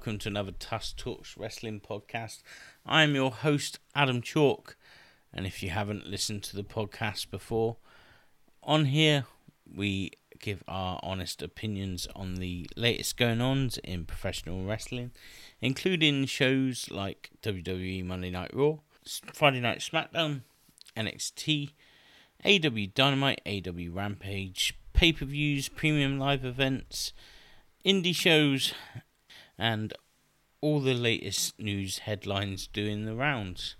Welcome to another Tusk Talks Wrestling podcast. I am your host, Adam Chalk, and if you haven't listened to the podcast before, on here we give our honest opinions on the latest going ons in professional wrestling, including shows like WWE Monday Night Raw, Friday Night SmackDown, NXT, AEW Dynamite, AEW Rampage, pay per views, premium live events indie shows, and all the latest news headlines doing the rounds.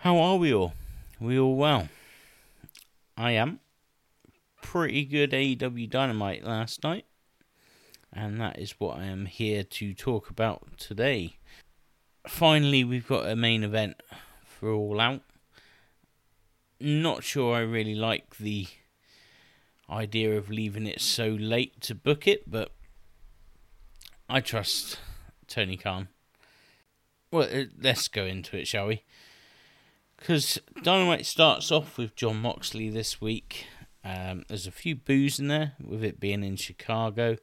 How are we all? We all well? I am. Pretty good AEW Dynamite last night, and that is what I am here to talk about today. Finally, we've got a main event for All Out. Not sure I really like the idea of leaving it so late to book it, but I trust Tony Khan. Well, let's go into it, shall we? Because Dynamite starts off with Jon Moxley this week. Um, there's a few boos in there, with it being in Chicago.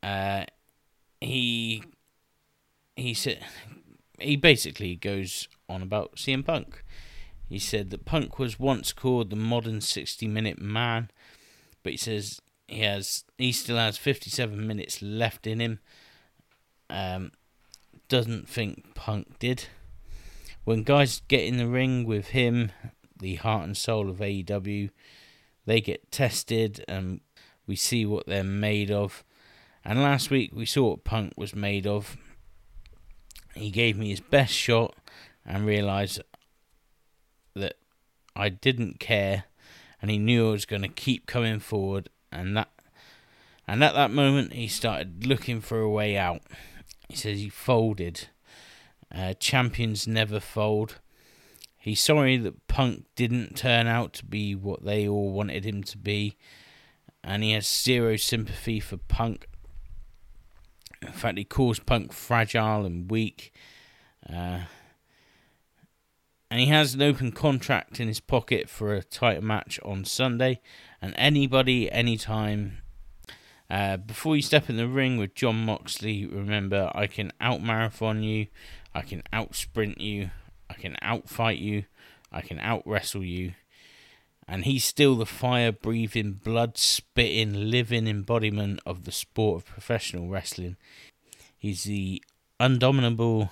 Uh, he he said he basically goes on about CM Punk. He said that Punk was once called the modern 60 minute man, but he says he has he still has 57 minutes left in him. Um, doesn't think Punk did. When guys get in the ring with him, the heart and soul of AEW, they get tested and we see what they're made of. And last week we saw what Punk was made of. He gave me his best shot and realised that I didn't care, and he knew I was going to keep coming forward, and that, and at that moment he started looking for a way out. He says he folded. Uh, champions never fold. He's sorry that Punk didn't turn out to be what they all wanted him to be, and he has zero sympathy for Punk. In fact, he calls Punk fragile and weak. Uh, and he has an open contract in his pocket for a title match on Sunday. And anybody, anytime. Uh, before you step in the ring with Jon Moxley, remember I can out marathon you, I can out sprint you, I can out fight you, I can out wrestle you. And he's still the fire breathing, blood spitting, living embodiment of the sport of professional wrestling. He's the undominable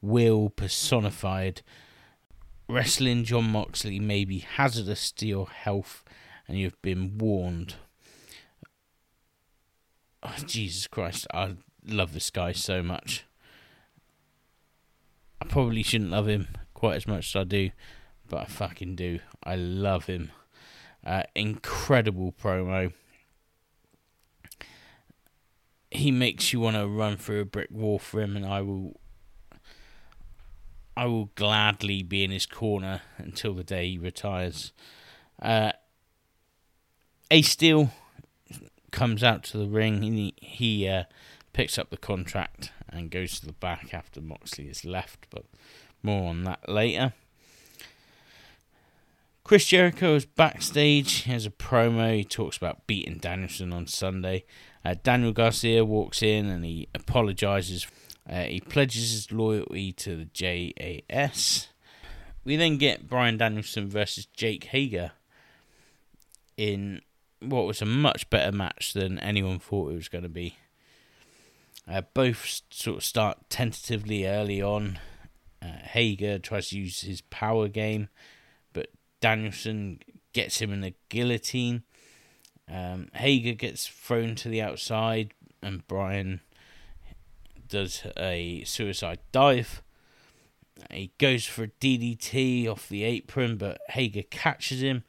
will personified Wrestling Jon Moxley may be hazardous to your health, and you've been warned. Oh, Jesus Christ, I love this guy so much. I probably shouldn't love him quite as much as I do, but I fucking do. I love him. Uh, incredible promo. He makes you want to run through a brick wall for him, and I will I will gladly be in his corner until the day he retires. Uh, Ace Steel comes out to the ring. He, he uh, picks up the contract and goes to the back after Moxley is left, but more on that later. Chris Jericho is backstage. He has a promo. He talks about beating Danielson on Sunday. Uh, Daniel Garcia walks in and he apologizes uh, he pledges his loyalty to the JAS. We then get Bryan Danielson versus Jake Hager in what was a much better match than anyone thought it was going to be. Uh, both sort of start tentatively early on. Uh, Hager tries to use his power game, but Danielson gets him in a guillotine. Um, Hager gets thrown to the outside, and Bryan does a suicide dive. He goes for a DDT off the apron, but Hager catches him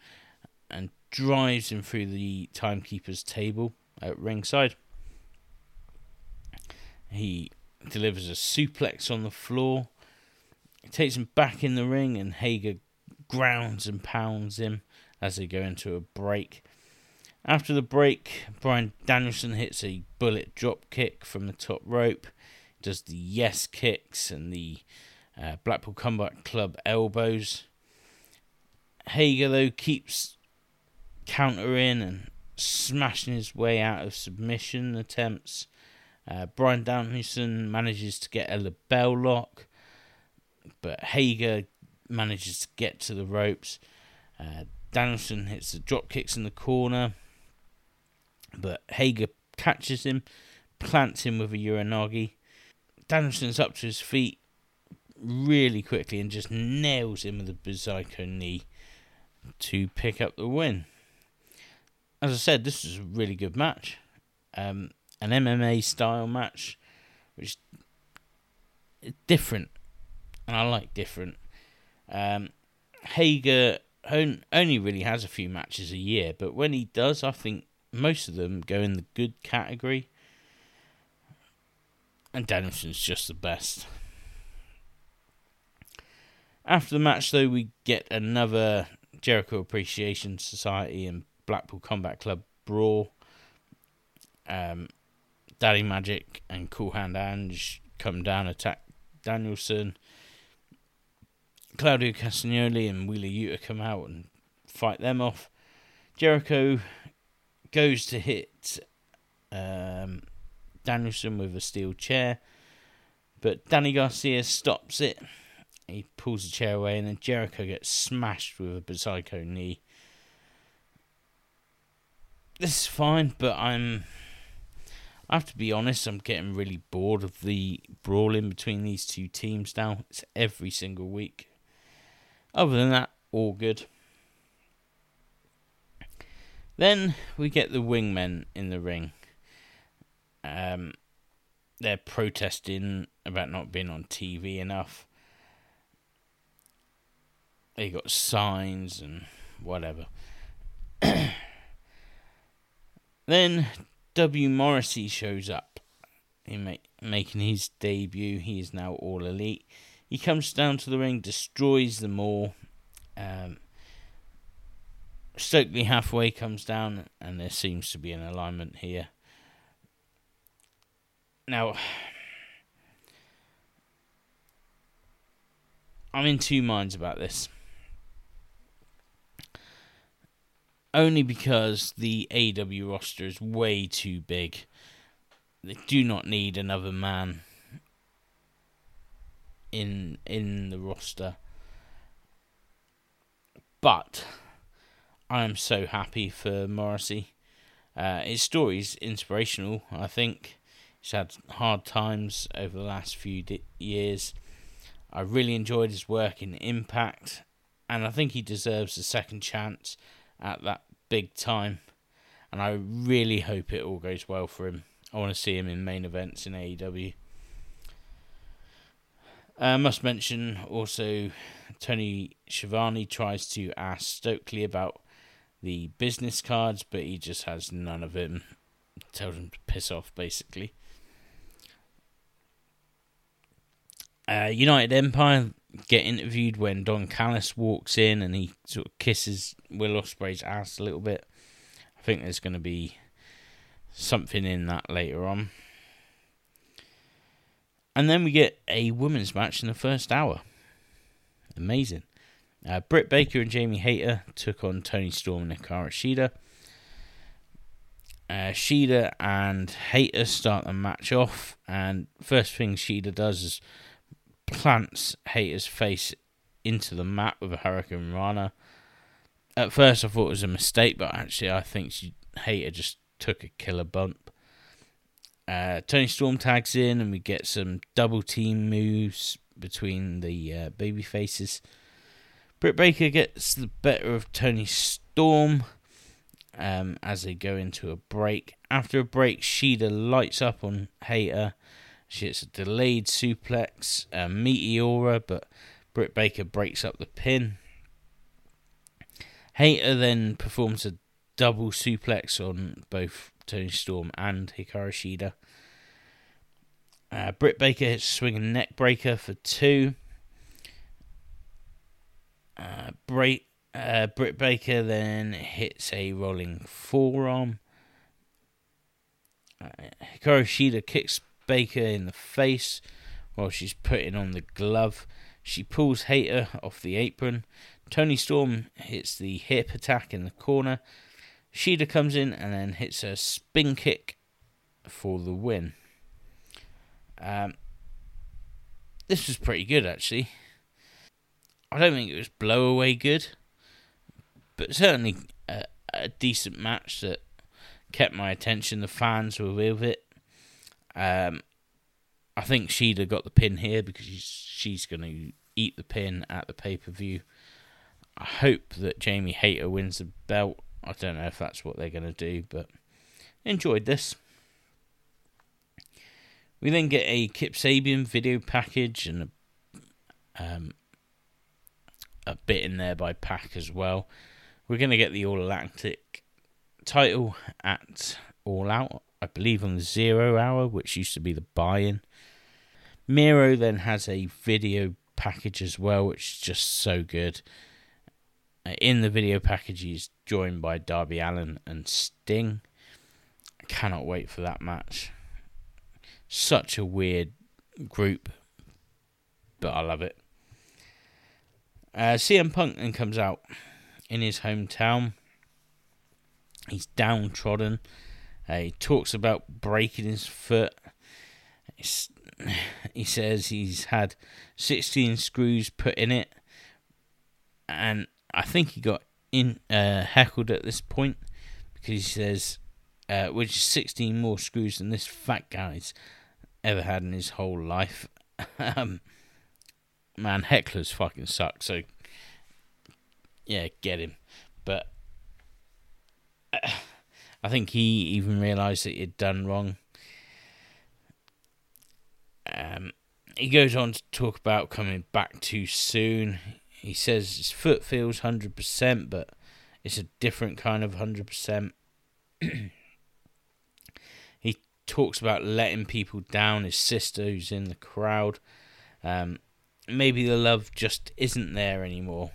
drives him through the timekeeper's table at ringside. He delivers a suplex on the floor. He takes him back in the ring, and Hager grounds and pounds him as they go into a break. After the break, Bryan Danielson hits a bullet drop kick from the top rope does the yes kicks and the uh, Blackpool Combat Club elbows. Hager, though, keeps countering and smashing his way out of submission attempts. Uh, Bryan Danielson manages to get a LeBell lock, but Hager manages to get to the ropes. Uh, Danielson hits the drop kicks in the corner, but Hager catches him, plants him with a Uranage. Danielson's up to his feet really quickly and just nails him with a Busaiku knee to pick up the win. As I said, this was a really good match. Um, an MMA style match, which is different, and I like different. Um, Hager only really has a few matches a year, but when he does, I think most of them go in the good category. And Danielson's just the best. After the match, though, we get another Jericho Appreciation Society and Blackpool Combat Club brawl. Um, Daddy Magic and Cool Hand Ange come down, attack Danielson. Claudio Castagnoli and Wheeler Yuta come out and fight them off. Jericho goes to hit um, Danielson with a steel chair, but Danny Garcia stops it. He pulls the chair away, and then Jericho gets smashed with a Busaiku knee. This is fine, but I'm. I have to be honest, I'm getting really bored of the brawling between these two teams now. It's every single week. Other than that, all good. Then we get the wingmen in the ring. Um, they're protesting about not being on TV enough. They got signs and whatever. then W. Morrissey shows up. He make, making his debut. He is now all elite. He comes down to the ring, destroys them all. Um, Stokely Hathaway comes down, and there seems to be an alignment here. Now, I'm in two minds about this. Only because the AEW roster is way too big. They do not need another man in in the roster. But I am so happy for Morrissey. Uh, his story is inspirational. I think he's had hard times over the last few di- years. I really enjoyed his work in Impact, and I think he deserves a second chance at that big time. And I really hope it all goes well for him. I want to see him in main events in AEW. I uh, must mention also Tony Schiavone tries to ask Stokely about the business cards, but he just has none of him. Tells him to piss off, basically. Uh, United Empire get interviewed when Don Callis walks in and he sort of kisses Will Ospreay's ass a little bit. I think there's going to be something in that later on. And then we get a women's match in the first hour. Amazing. Uh, Britt Baker and Jamie Hayter took on Toni Storm and Hikaru Shida. Uh, Shida and Hayter start the match off, and first thing Shida does is plants Hayter's face into the mat with a Hurricane Rana. At first, I thought it was a mistake, but actually, I think she, Hayter just took a killer bump. Uh, Toni Storm tags in, and we get some double team moves between the uh, baby faces. Britt Baker gets the better of Toni Storm um, as they go into a break. After a break, Shida lights up on Hayter. She hits a delayed suplex, a meteora, but Britt Baker breaks up the pin. Hayter then performs a double suplex on both Toni Storm and Hikaru Shida. Uh, Britt Baker hits swinging neck breaker for two. Uh, uh, Britt Baker then hits a rolling forearm. Uh, Hikaru Shida kicks Baker in the face while she's putting on the glove. She pulls Hayter off the apron. Toni Storm hits the hip attack in the corner. Shida comes in and then hits a spin kick for the win. Um, this was pretty good actually. I don't think it was blow away good, but certainly a, a decent match that kept my attention. The fans were with it. Um, I think Shida got the pin here because she's, she's going to eat the pin at the pay per view. I hope that Jamie Hayter wins the belt. I don't know if that's what they're going to do, but enjoyed this. We then get a Kip Sabian video package and a, um, a bit in there by PAC as well. We're going to get the All Atlantic title at All Out, I believe, on the Zero Hour, which used to be the buy in. Miro then has a video package as well, which is just so good. In the video package, he's joined by Darby Allin and Sting. I cannot wait for that match. Such a weird group, but I love it. Uh, CM Punk then comes out in his hometown. He's downtrodden. Uh, he talks about breaking his foot. It's, he says he's had 16 screws put in it, and I think he got in uh, heckled at this point because he says, uh, which is 16 more screws than this fat guy's ever had in his whole life. um, man, hecklers fucking suck. So, yeah, get him. But uh, I think he even realised that he'd done wrong. Um, he goes on to talk about coming back too soon. He says his foot feels 100%, but it's a different kind of 100%. he talks about letting people down, his sister who's in the crowd. Um, maybe the love just isn't there anymore.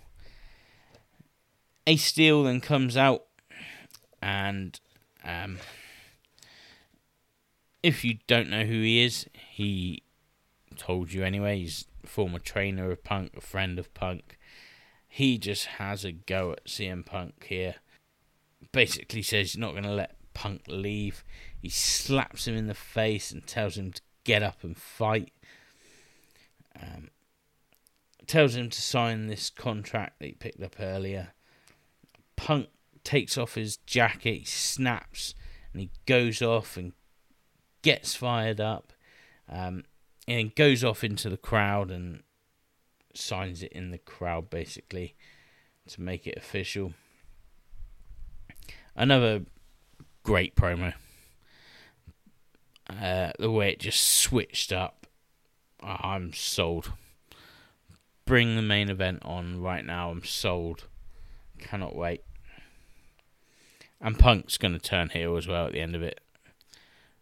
Ace Steel then comes out, and um, if you don't know who he is, he told you anyway. He's former trainer of Punk, a friend of Punk. He just has a go at CM Punk here. Basically says he's not going to let Punk leave. He slaps him in the face and tells him to get up and fight. Um, tells him to sign this contract that he picked up earlier. Punk takes off his jacket, he snaps, and he goes off and gets fired up. Um, and goes off into the crowd and signs it in the crowd basically to make it official. Another great promo. Uh, the way it just switched up, I'm sold. Bring the main event on right now. I'm sold. Cannot wait. And Punk's going to turn heel as well at the end of it.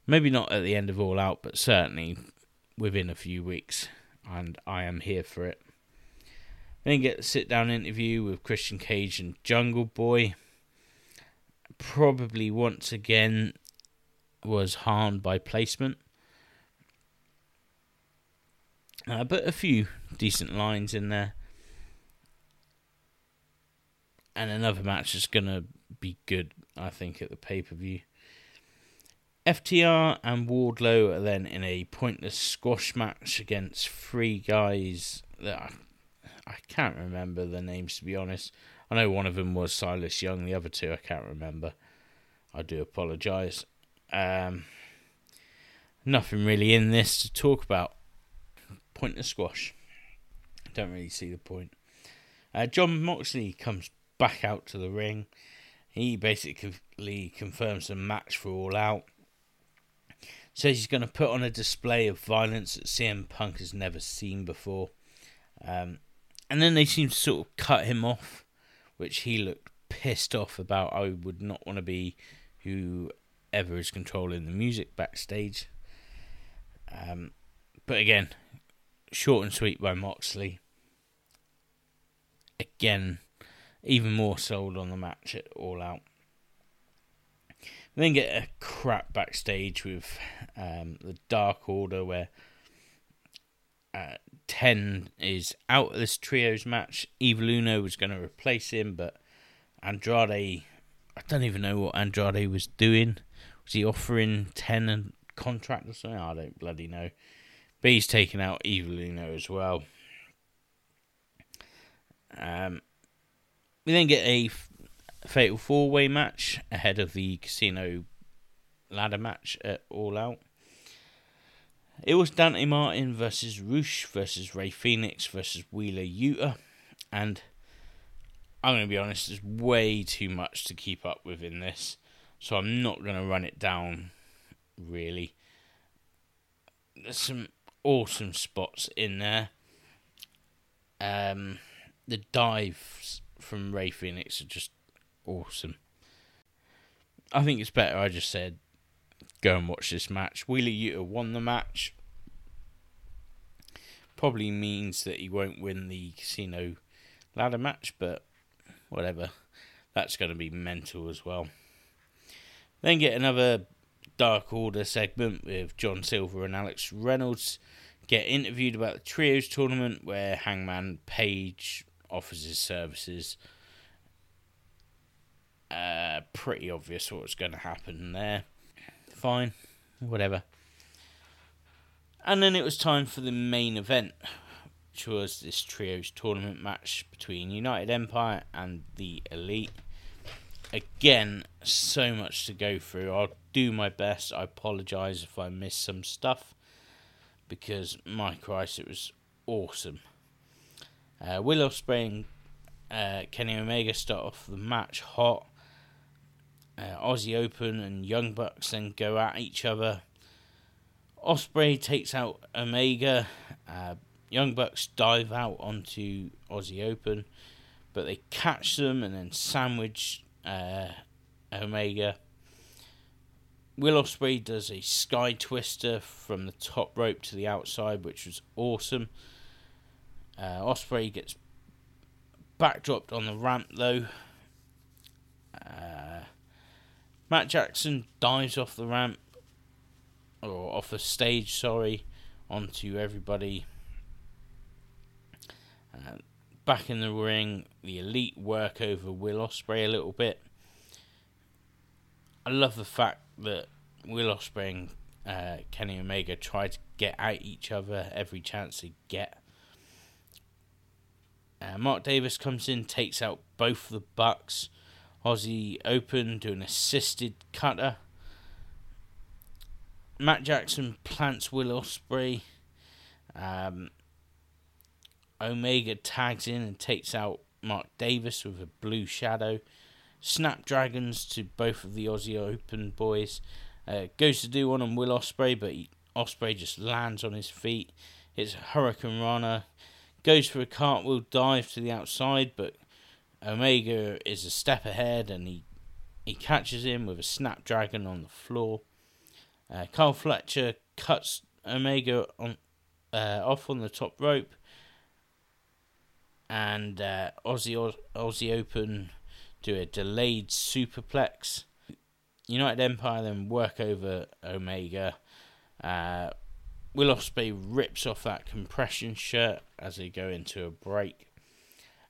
Maybe not at the end of All Out, but certainly within a few weeks. And I am here for it. Then get a sit down interview with Christian Cage and Jungle Boy. Probably once again was harmed by placement. Uh, but a few decent lines in there. And another match is going to be good, I think, at the pay per view. FTR and Wardlow are then in a pointless squash match against three guys that I can't remember the names to be honest. I know one of them was Silas Young, the other two I can't remember. I do apologise. Um, nothing really in this to talk about. Pointless squash. Don't really see the point. Uh, Jon Moxley comes back out to the ring. He basically confirms the match for All Out. Says he's going to put on a display of violence that CM Punk has never seen before. Um, and then they seem to sort of cut him off, which he looked pissed off about. I would not want to be whoever is controlling the music backstage. Um, but again, short and sweet by Moxley. Again, even more sold on the match at All Out. We then get a crap backstage with um, the Dark Order where uh, 10 is out of this trios match. Evil Uno was going to replace him, but Andrade, I don't even know what Andrade was doing. Was he offering ten a contract or something? I don't bloody know. But he's taken out Evil Uno as well. Um, we then get a fatal four way match ahead of the casino ladder match at All Out. It was Dante Martin versus Rush versus Rey Fenix versus Wheeler Yuta. And I'm going to be honest, there's way too much to keep up with in this. So I'm not going to run it down, really. There's some awesome spots in there. Um, the dives from Rey Fenix are just awesome. I think it's better I just said go and watch this match. Wheeler Yuta won the match. Probably means that he won't win the casino ladder match, but whatever. That's going to be mental as well. Then get another Dark Order segment with John Silver and Alex Reynolds get interviewed about the Trios tournament where Hangman Page offers his services. Uh, pretty obvious what's going to happen there. Fine, whatever. And then it was time for the main event, which was this Trios tournament match between United Empire and the Elite. Again, so much to go through. I'll do my best. I apologise if I miss some stuff because my Christ, it was awesome. Uh, Will Ospreay and uh, Kenny Omega start off the match hot. Uh, Aussie Open and Young Bucks then go at each other. Ospreay takes out Omega. Uh, Young Bucks dive out onto Aussie Open, but they catch them and then sandwich uh, Omega. Will Ospreay does a sky twister from the top rope to the outside, which was awesome. Uh, Ospreay gets backdropped on the ramp though. Uh, Matt Jackson dives off the ramp or off the stage, sorry, onto everybody. Uh, back in the ring, the elite work over Will Ospreay a little bit. I love the fact that Will Ospreay and uh, Kenny Omega try to get at each other every chance they get. Uh, Mark Davis comes in, takes out both the Bucks. Aussie Open do an assisted cutter. Matt Jackson plants Will Ospreay. Um, Omega tags in and takes out Mark Davis with a blue shadow. Snapdragons to both of the Aussie Open boys. Uh, goes to do one on Will Ospreay, but he, Ospreay just lands on his feet. It's Hurricane Rana. Goes for a cartwheel dive to the outside, but Omega is a step ahead and he he catches him with a snapdragon on the floor. Uh, Kyle Fletcher cuts Omega on uh, off on the top rope, and uh, Aussie Aussie Open do a delayed superplex. United Empire then work over Omega. Uh, Will Ospreay rips off that compression shirt as they go into a break.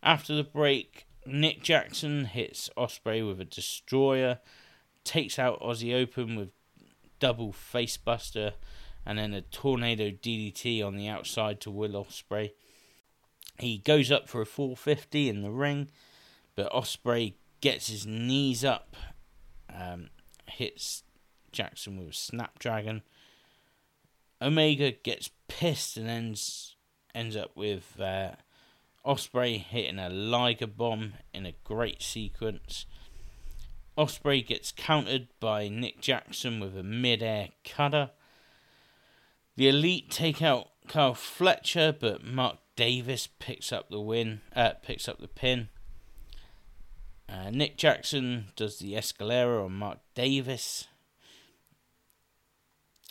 After the break, Nick Jackson hits Ospreay with a destroyer, takes out Aussie Open with double facebuster, and then a tornado DDT on the outside to Will Ospreay. He goes up for a 450 in the ring, but Ospreay gets his knees up, um, hits Jackson with a snapdragon. Omega gets pissed and ends ends up with uh, Ospreay hitting a Liger bomb in a great sequence. Ospreay gets countered by Nick Jackson with a mid-air cutter. The Elite take out Kyle Fletcher, but Mark Davis picks up the win. Uh, picks up the pin. Uh, Nick Jackson does the Escalera on Mark Davis.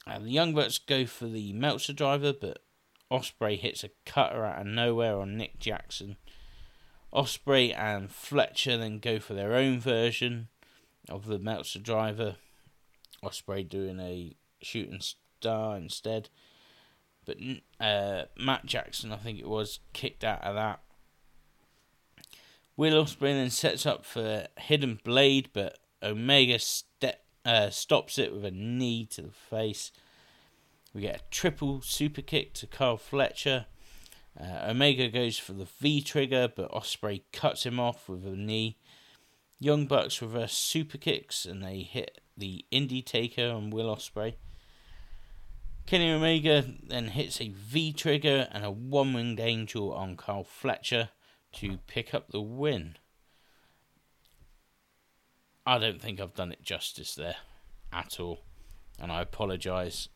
Uh, the Young Bucks go for the Meltzer driver, but Ospreay hits a cutter out of nowhere on Nick Jackson. Ospreay and Fletcher then go for their own version of the Meltzer driver. Ospreay doing a shooting star instead. But uh, Matt Jackson, I think it was, kicked out of that. Will Ospreay then sets up for Hidden Blade, but Omega uh, stops it with a knee to the face. We get a triple super kick to Kyle Fletcher. Uh, Omega goes for the V trigger, but Ospreay cuts him off with a knee. Young Bucks reverse super kicks and they hit the Indie Taker on Will Ospreay. Kenny Omega then hits a V trigger and a one winged angel on Kyle Fletcher to pick up the win. I don't think I've done it justice there at all, and I apologise.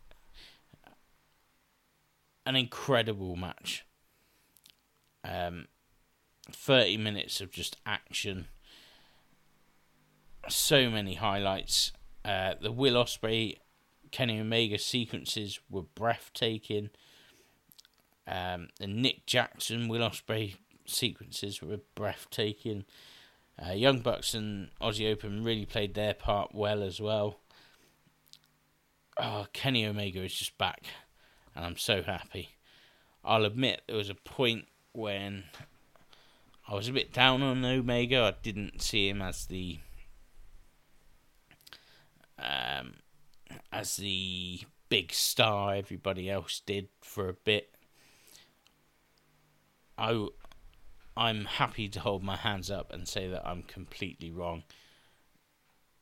An incredible match. Um, 30 minutes of just action. So many highlights. Uh, the Will Ospreay, Kenny Omega sequences were breathtaking. Um, the Nick Jackson Will Ospreay sequences were breathtaking. Uh, Young Bucks and Aussie Open really played their part well as well. Oh, Kenny Omega is just back, and I'm so happy. I'll admit there was a point when I was a bit down on Omega. I didn't see him as the um, as the big star everybody else did for a bit. I, I'm happy to hold my hands up and say that I'm completely wrong.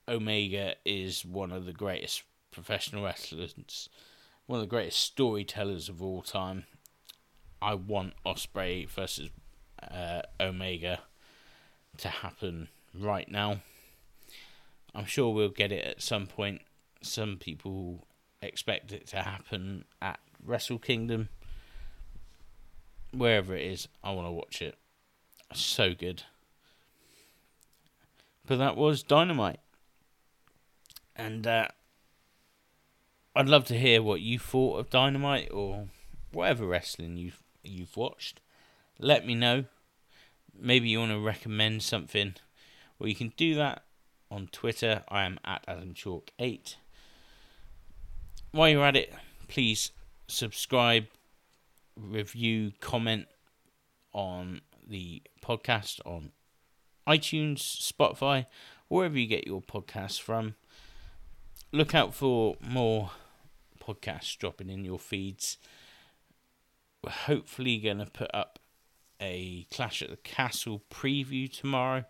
Omega is one of the greatest professional wrestlers, one of the greatest storytellers of all time. I want Ospreay versus uh, Omega to happen right now. I'm sure we'll get it at some point some people expect it to happen at Wrestle Kingdom. Wherever it is, I want to watch it. So good. But that was Dynamite. And uh, I'd love to hear what you thought of Dynamite or whatever wrestling you've you've watched. Let me know. Maybe you want to recommend something. Well, you can do that on Twitter. I am at AdamChalk8 while you're at it, please subscribe, review, comment on the podcast on iTunes, Spotify, wherever you get your podcasts from. Look out for more podcasts dropping in your feeds. We're hopefully going to put up a Clash at the Castle preview tomorrow.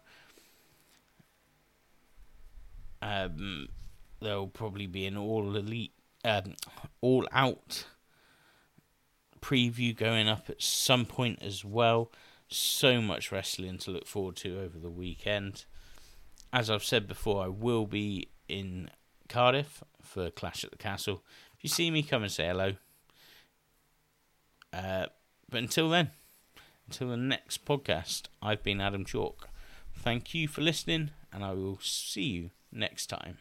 Um, there'll probably be an all elite um, all out preview going up at some point as well. So much wrestling to look forward to over the weekend. As I've said before, I will be in Cardiff for Clash at the Castle. If you see me, come and say hello. Uh, but until then, until the next podcast, I've been Adam Chalk. Thank you for listening, and I will see you next time.